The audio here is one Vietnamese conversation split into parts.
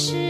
是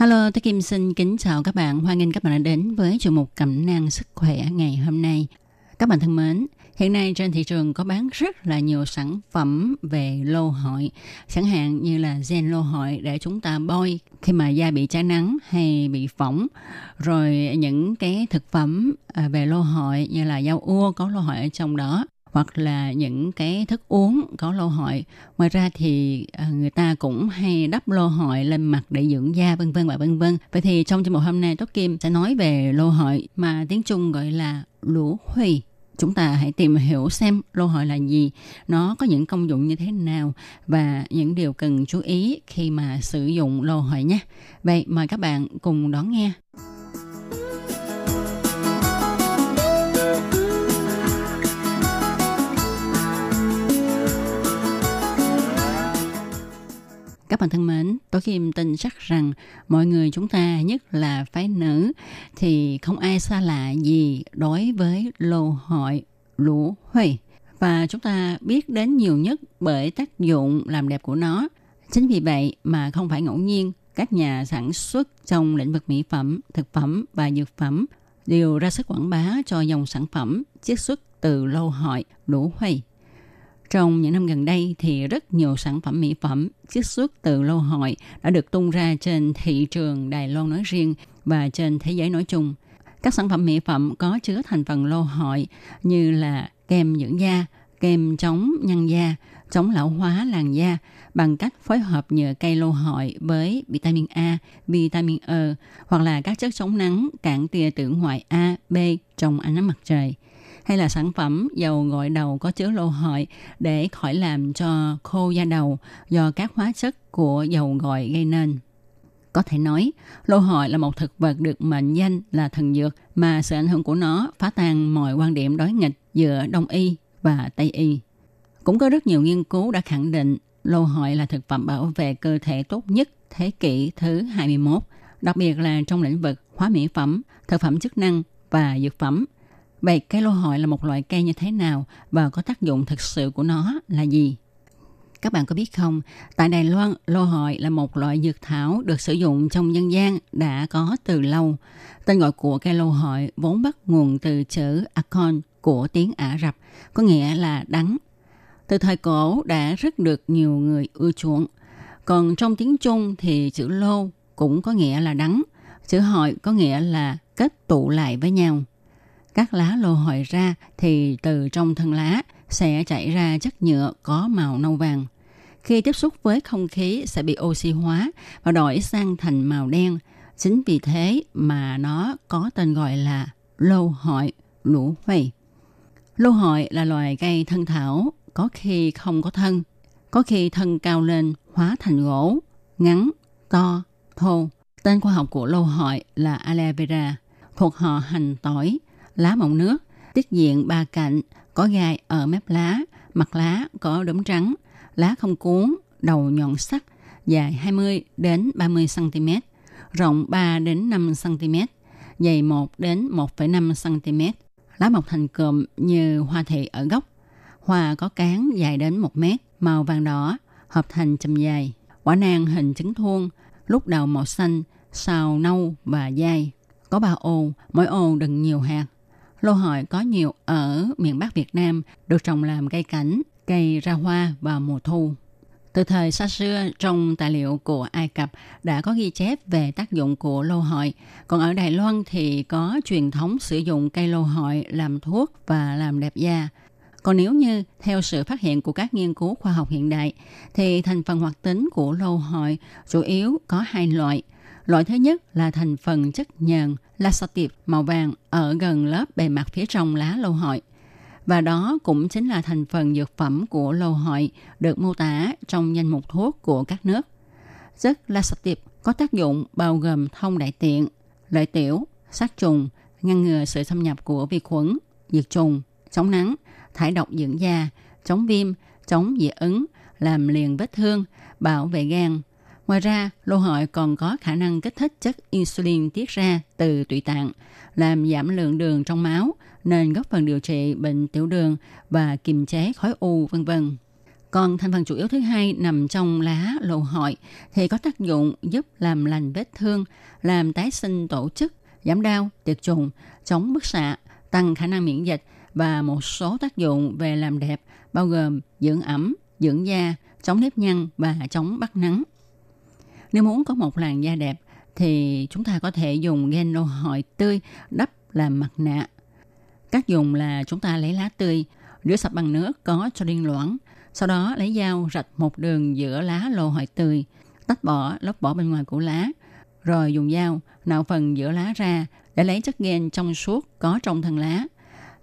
Hello, tôi Kim xin kính chào các bạn. Hoan nghênh các bạn đã đến với chuyên mục cẩm nang sức khỏe ngày hôm nay. Các bạn thân mến, hiện nay trên thị trường có bán rất là nhiều sản phẩm về lô hội, chẳng hạn như là gen lô hội để chúng ta bôi khi mà da bị cháy nắng hay bị phỏng, rồi những cái thực phẩm à, về lô hội như là rau ua có lô hội ở trong đó hoặc là những cái thức uống có lô hội. Ngoài ra thì à, người ta cũng hay đắp lô hội lên mặt để dưỡng da vân vân và vân vân. Vậy thì trong chương mục hôm nay Tốt Kim sẽ nói về lô hội mà tiếng Trung gọi là lũ huy. Chúng ta hãy tìm hiểu xem lô hội là gì, nó có những công dụng như thế nào và những điều cần chú ý khi mà sử dụng lô hội nhé. Vậy mời các bạn cùng đón nghe. Bạn thân mến, tôi Kim tin chắc rằng mọi người chúng ta, nhất là phái nữ, thì không ai xa lạ gì đối với lô hội lũ huy. Và chúng ta biết đến nhiều nhất bởi tác dụng làm đẹp của nó. Chính vì vậy mà không phải ngẫu nhiên, các nhà sản xuất trong lĩnh vực mỹ phẩm, thực phẩm và dược phẩm đều ra sức quảng bá cho dòng sản phẩm chiết xuất từ lô hội lũ huy. Trong những năm gần đây thì rất nhiều sản phẩm mỹ phẩm chiết xuất từ lô hội đã được tung ra trên thị trường Đài Loan nói riêng và trên thế giới nói chung. Các sản phẩm mỹ phẩm có chứa thành phần lô hội như là kem dưỡng da, kem chống nhăn da, chống lão hóa làn da bằng cách phối hợp nhựa cây lô hội với vitamin A, vitamin E hoặc là các chất chống nắng cản tia tử ngoại A, B trong ánh nắng mặt trời hay là sản phẩm dầu gội đầu có chứa lô hội để khỏi làm cho khô da đầu do các hóa chất của dầu gội gây nên. Có thể nói, lô hội là một thực vật được mệnh danh là thần dược mà sự ảnh hưởng của nó phá tan mọi quan điểm đối nghịch giữa Đông y và Tây y. Cũng có rất nhiều nghiên cứu đã khẳng định lô hội là thực phẩm bảo vệ cơ thể tốt nhất thế kỷ thứ 21, đặc biệt là trong lĩnh vực hóa mỹ phẩm, thực phẩm chức năng và dược phẩm – Vậy cây lô hội là một loại cây như thế nào và có tác dụng thực sự của nó là gì? Các bạn có biết không, tại Đài Loan, lô hội là một loại dược thảo được sử dụng trong dân gian đã có từ lâu. Tên gọi của cây lô hội vốn bắt nguồn từ chữ Akon của tiếng Ả Rập, có nghĩa là đắng. Từ thời cổ đã rất được nhiều người ưa chuộng. Còn trong tiếng Trung thì chữ lô cũng có nghĩa là đắng, chữ hội có nghĩa là kết tụ lại với nhau các lá lô hội ra thì từ trong thân lá sẽ chảy ra chất nhựa có màu nâu vàng. Khi tiếp xúc với không khí sẽ bị oxy hóa và đổi sang thành màu đen. Chính vì thế mà nó có tên gọi là lô hội lũ huầy. Lô hội là loài cây thân thảo, có khi không có thân, có khi thân cao lên hóa thành gỗ, ngắn, to, thô. Tên khoa học của lô hội là aloe vera, thuộc họ hành tỏi, lá mọng nước, tiết diện ba cạnh, có gai ở mép lá, mặt lá có đốm trắng, lá không cuốn, đầu nhọn sắc, dài 20 đến 30 cm, rộng 3 đến 5 cm, dày 1 đến 1,5 cm. Lá mọc thành cụm như hoa thị ở gốc. Hoa có cán dài đến 1 mét, màu vàng đỏ, hợp thành chùm dài. Quả nang hình trứng thuôn, lúc đầu màu xanh, sau nâu và dai. Có ba ô, mỗi ô đựng nhiều hạt. Lô hội có nhiều ở miền Bắc Việt Nam, được trồng làm cây cảnh, cây ra hoa vào mùa thu. Từ thời xa xưa, trong tài liệu của Ai Cập đã có ghi chép về tác dụng của lô hội. Còn ở Đài Loan thì có truyền thống sử dụng cây lô hội làm thuốc và làm đẹp da. Còn nếu như theo sự phát hiện của các nghiên cứu khoa học hiện đại, thì thành phần hoạt tính của lâu hội chủ yếu có hai loại. Loại thứ nhất là thành phần chất nhờn laxative màu vàng ở gần lớp bề mặt phía trong lá lâu hội. Và đó cũng chính là thành phần dược phẩm của lâu hội được mô tả trong danh mục thuốc của các nước. Chất laxative có tác dụng bao gồm thông đại tiện, lợi tiểu, sát trùng, ngăn ngừa sự xâm nhập của vi khuẩn, diệt trùng, chống nắng, thải độc dưỡng da, chống viêm, chống dị ứng, làm liền vết thương, bảo vệ gan. Ngoài ra, lô hội còn có khả năng kích thích chất insulin tiết ra từ tụy tạng, làm giảm lượng đường trong máu, nên góp phần điều trị bệnh tiểu đường và kiềm chế khối u, vân vân. Còn thành phần chủ yếu thứ hai nằm trong lá lô hội thì có tác dụng giúp làm lành vết thương, làm tái sinh tổ chức, giảm đau, tiệt trùng, chống bức xạ, tăng khả năng miễn dịch và một số tác dụng về làm đẹp bao gồm dưỡng ẩm, dưỡng da, chống nếp nhăn và chống bắt nắng. Nếu muốn có một làn da đẹp thì chúng ta có thể dùng gen lô hội tươi đắp làm mặt nạ. Cách dùng là chúng ta lấy lá tươi, rửa sạch bằng nước có cho điên loãng, sau đó lấy dao rạch một đường giữa lá lô hội tươi, tách bỏ lớp vỏ bên ngoài của lá, rồi dùng dao nạo phần giữa lá ra để lấy chất gen trong suốt có trong thân lá.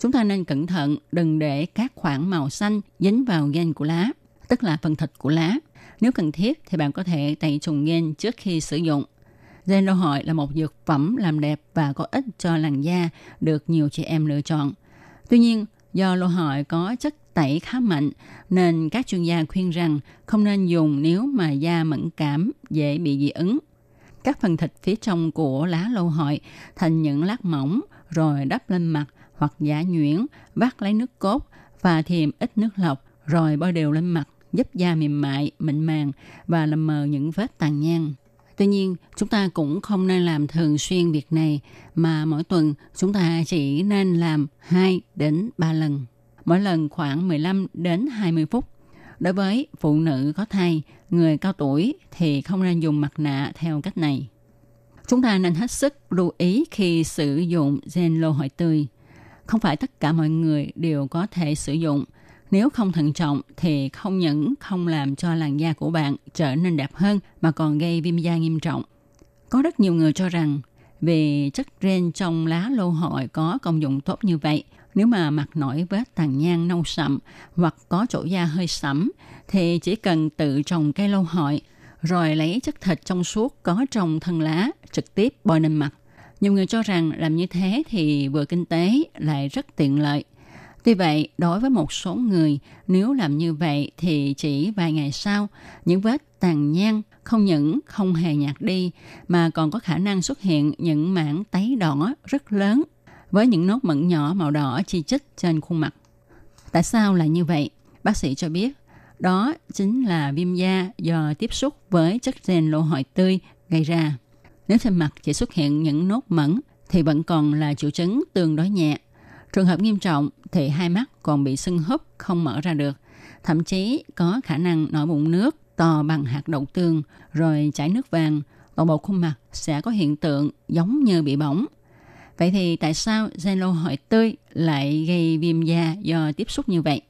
Chúng ta nên cẩn thận đừng để các khoảng màu xanh dính vào gen của lá, tức là phần thịt của lá. Nếu cần thiết thì bạn có thể tẩy trùng gen trước khi sử dụng. Gen lô hội là một dược phẩm làm đẹp và có ích cho làn da được nhiều chị em lựa chọn. Tuy nhiên, do lô hội có chất tẩy khá mạnh nên các chuyên gia khuyên rằng không nên dùng nếu mà da mẫn cảm dễ bị dị ứng các phần thịt phía trong của lá lô hội thành những lát mỏng rồi đắp lên mặt hoặc giả nhuyễn, vắt lấy nước cốt và thêm ít nước lọc rồi bôi đều lên mặt giúp da mềm mại, mịn màng và làm mờ những vết tàn nhang. Tuy nhiên, chúng ta cũng không nên làm thường xuyên việc này mà mỗi tuần chúng ta chỉ nên làm 2 đến 3 lần. Mỗi lần khoảng 15 đến 20 phút Đối với phụ nữ có thai, người cao tuổi thì không nên dùng mặt nạ theo cách này. Chúng ta nên hết sức lưu ý khi sử dụng gen lô hội tươi. Không phải tất cả mọi người đều có thể sử dụng. Nếu không thận trọng thì không những không làm cho làn da của bạn trở nên đẹp hơn mà còn gây viêm da nghiêm trọng. Có rất nhiều người cho rằng vì chất ren trong lá lô hội có công dụng tốt như vậy, nếu mà mặt nổi vết tàn nhang nâu sậm hoặc có chỗ da hơi sẫm thì chỉ cần tự trồng cây lô hội, rồi lấy chất thịt trong suốt có trong thân lá trực tiếp bôi lên mặt. Nhiều người cho rằng làm như thế thì vừa kinh tế lại rất tiện lợi. Tuy vậy, đối với một số người, nếu làm như vậy thì chỉ vài ngày sau, những vết tàn nhang không những không hề nhạt đi mà còn có khả năng xuất hiện những mảng tấy đỏ rất lớn với những nốt mẩn nhỏ màu đỏ chi chít trên khuôn mặt. Tại sao lại như vậy? Bác sĩ cho biết, đó chính là viêm da do tiếp xúc với chất gen lô hội tươi gây ra. Nếu trên mặt chỉ xuất hiện những nốt mẩn, thì vẫn còn là triệu chứng tương đối nhẹ. Trường hợp nghiêm trọng, thì hai mắt còn bị sưng húp, không mở ra được. Thậm chí có khả năng nổi bụng nước, to bằng hạt đậu tương, rồi chảy nước vàng. Toàn bộ khuôn mặt sẽ có hiện tượng giống như bị bỏng Vậy thì tại sao gen lô hội tươi lại gây viêm da do tiếp xúc như vậy?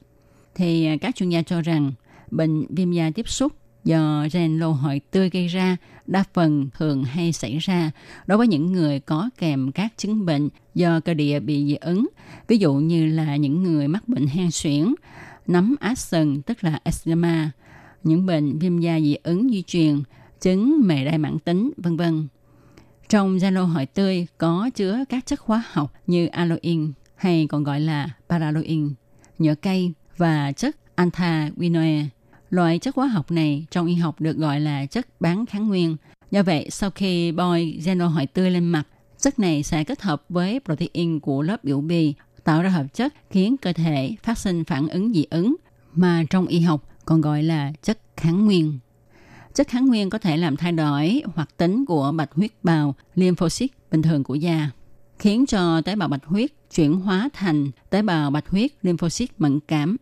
Thì các chuyên gia cho rằng, bệnh viêm da tiếp xúc do gen lô hội tươi gây ra đa phần thường hay xảy ra đối với những người có kèm các chứng bệnh do cơ địa bị dị ứng, ví dụ như là những người mắc bệnh hen suyễn, nấm át sừng tức là eczema, những bệnh viêm da dị ứng di truyền, chứng mề đai mãn tính, vân vân. Trong gen lô hội tươi có chứa các chất hóa học như aloin hay còn gọi là paraloin, nhựa cây và chất anthraquinoe. Loại chất hóa học này trong y học được gọi là chất bán kháng nguyên. Do vậy, sau khi bôi lô hỏi tươi lên mặt, chất này sẽ kết hợp với protein của lớp biểu bì tạo ra hợp chất khiến cơ thể phát sinh phản ứng dị ứng mà trong y học còn gọi là chất kháng nguyên. Chất kháng nguyên có thể làm thay đổi hoạt tính của bạch huyết bào, lymphocyte bình thường của da, khiến cho tế bào bạch huyết chuyển hóa thành tế bào bạch huyết lymphocyte mẫn cảm.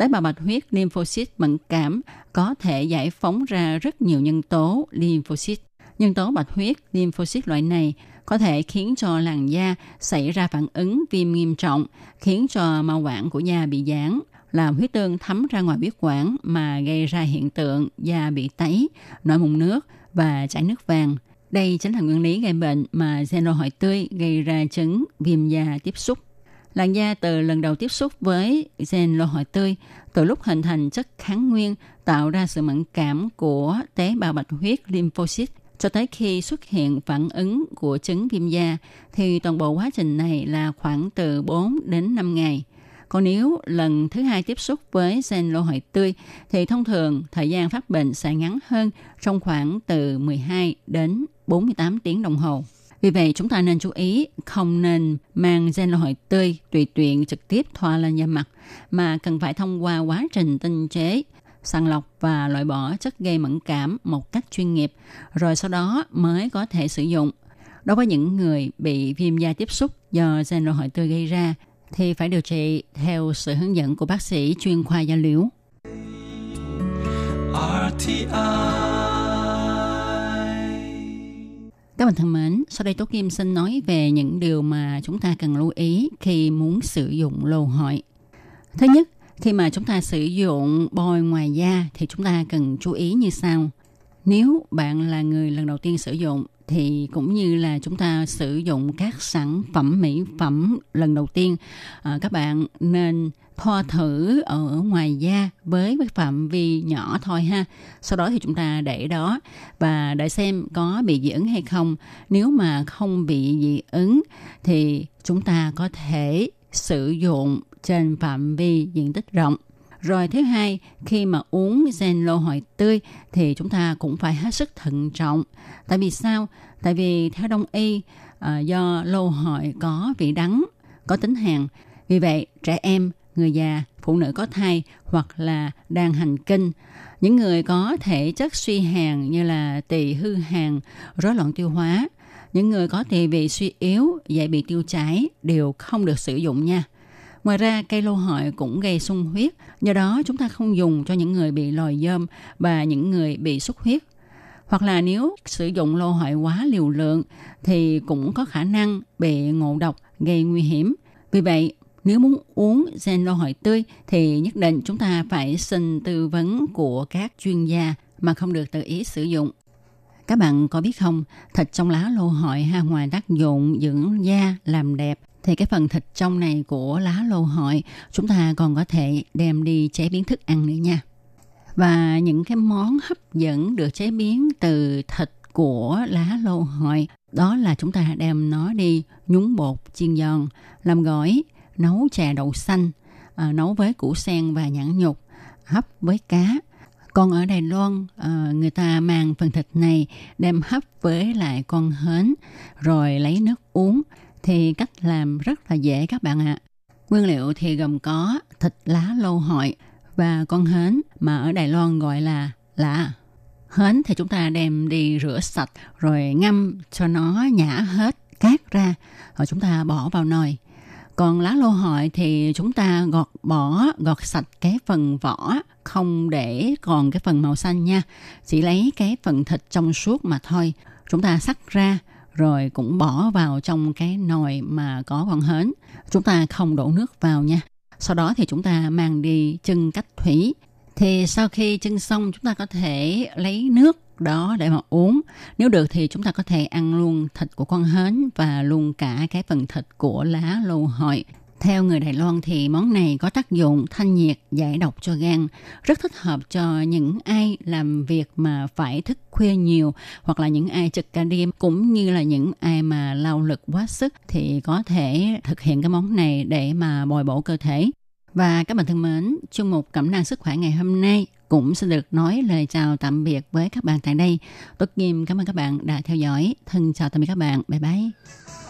Tế bào bạch huyết lymphocyte mẫn cảm có thể giải phóng ra rất nhiều nhân tố lymphocyte. Nhân tố bạch huyết lymphocyte loại này có thể khiến cho làn da xảy ra phản ứng viêm nghiêm trọng, khiến cho mao quản của da bị giãn, làm huyết tương thấm ra ngoài huyết quản mà gây ra hiện tượng da bị tấy, nổi mụn nước và chảy nước vàng. Đây chính là nguyên lý gây bệnh mà xeno tươi gây ra chứng viêm da tiếp xúc. Làn da từ lần đầu tiếp xúc với gen lô hội tươi, từ lúc hình thành chất kháng nguyên tạo ra sự mẫn cảm của tế bào bạch huyết lymphocyte cho tới khi xuất hiện phản ứng của chứng viêm da thì toàn bộ quá trình này là khoảng từ 4 đến 5 ngày. Còn nếu lần thứ hai tiếp xúc với gen lô hội tươi thì thông thường thời gian phát bệnh sẽ ngắn hơn trong khoảng từ 12 đến 48 tiếng đồng hồ. Vì vậy chúng ta nên chú ý không nên mang gen lô hội tươi tùy tiện trực tiếp thoa lên da mặt mà cần phải thông qua quá trình tinh chế sàng lọc và loại bỏ chất gây mẫn cảm một cách chuyên nghiệp, rồi sau đó mới có thể sử dụng. Đối với những người bị viêm da tiếp xúc do gen lô hội tươi gây ra, thì phải điều trị theo sự hướng dẫn của bác sĩ chuyên khoa da liễu. RTI bạn thân mến, sau đây Tố Kim xin nói về những điều mà chúng ta cần lưu ý khi muốn sử dụng lô hội. Thứ nhất, khi mà chúng ta sử dụng bôi ngoài da thì chúng ta cần chú ý như sau. Nếu bạn là người lần đầu tiên sử dụng thì cũng như là chúng ta sử dụng các sản phẩm mỹ phẩm lần đầu tiên. À, các bạn nên thoa thử ở ngoài da với cái phạm vi nhỏ thôi ha. Sau đó thì chúng ta để đó và để xem có bị dị ứng hay không. Nếu mà không bị dị ứng thì chúng ta có thể sử dụng trên phạm vi diện tích rộng rồi thứ hai, khi mà uống gen lô hội tươi thì chúng ta cũng phải hết sức thận trọng. Tại vì sao? Tại vì theo đông y, à, do lô hội có vị đắng, có tính hàn. Vì vậy, trẻ em, người già, phụ nữ có thai hoặc là đang hành kinh, những người có thể chất suy hàn như là tỳ hư hàn, rối loạn tiêu hóa, những người có tỳ vị suy yếu, dễ bị tiêu chảy đều không được sử dụng nha. Ngoài ra, cây lô hội cũng gây sung huyết, do đó chúng ta không dùng cho những người bị lòi dơm và những người bị xuất huyết. Hoặc là nếu sử dụng lô hội quá liều lượng thì cũng có khả năng bị ngộ độc gây nguy hiểm. Vì vậy, nếu muốn uống gen lô hội tươi thì nhất định chúng ta phải xin tư vấn của các chuyên gia mà không được tự ý sử dụng. Các bạn có biết không, thịt trong lá lô hội ha ngoài tác dụng dưỡng da, làm đẹp thì cái phần thịt trong này của lá lô hội chúng ta còn có thể đem đi chế biến thức ăn nữa nha. Và những cái món hấp dẫn được chế biến từ thịt của lá lô hội đó là chúng ta đem nó đi nhúng bột chiên giòn, làm gỏi, nấu chè đậu xanh, à, nấu với củ sen và nhãn nhục, hấp với cá. Còn ở Đài Loan, à, người ta mang phần thịt này đem hấp với lại con hến, rồi lấy nước uống thì cách làm rất là dễ các bạn ạ. Nguyên liệu thì gồm có thịt lá lô hội và con hến mà ở Đài Loan gọi là lạ. Hến thì chúng ta đem đi rửa sạch rồi ngâm cho nó nhả hết cát ra rồi chúng ta bỏ vào nồi. Còn lá lô hội thì chúng ta gọt bỏ, gọt sạch cái phần vỏ, không để còn cái phần màu xanh nha. Chỉ lấy cái phần thịt trong suốt mà thôi. Chúng ta sắc ra rồi cũng bỏ vào trong cái nồi mà có con hến. Chúng ta không đổ nước vào nha. Sau đó thì chúng ta mang đi chân cách thủy. Thì sau khi chân xong, chúng ta có thể lấy nước đó để mà uống. Nếu được thì chúng ta có thể ăn luôn thịt của con hến và luôn cả cái phần thịt của lá lô hội. Theo người Đài Loan thì món này có tác dụng thanh nhiệt, giải độc cho gan, rất thích hợp cho những ai làm việc mà phải thức khuya nhiều hoặc là những ai trực ca đêm cũng như là những ai mà lao lực quá sức thì có thể thực hiện cái món này để mà bồi bổ cơ thể. Và các bạn thân mến, chung mục Cẩm năng sức khỏe ngày hôm nay cũng sẽ được nói lời chào tạm biệt với các bạn tại đây. Tốt nghiêm cảm ơn các bạn đã theo dõi. Thân chào tạm biệt các bạn. Bye bye.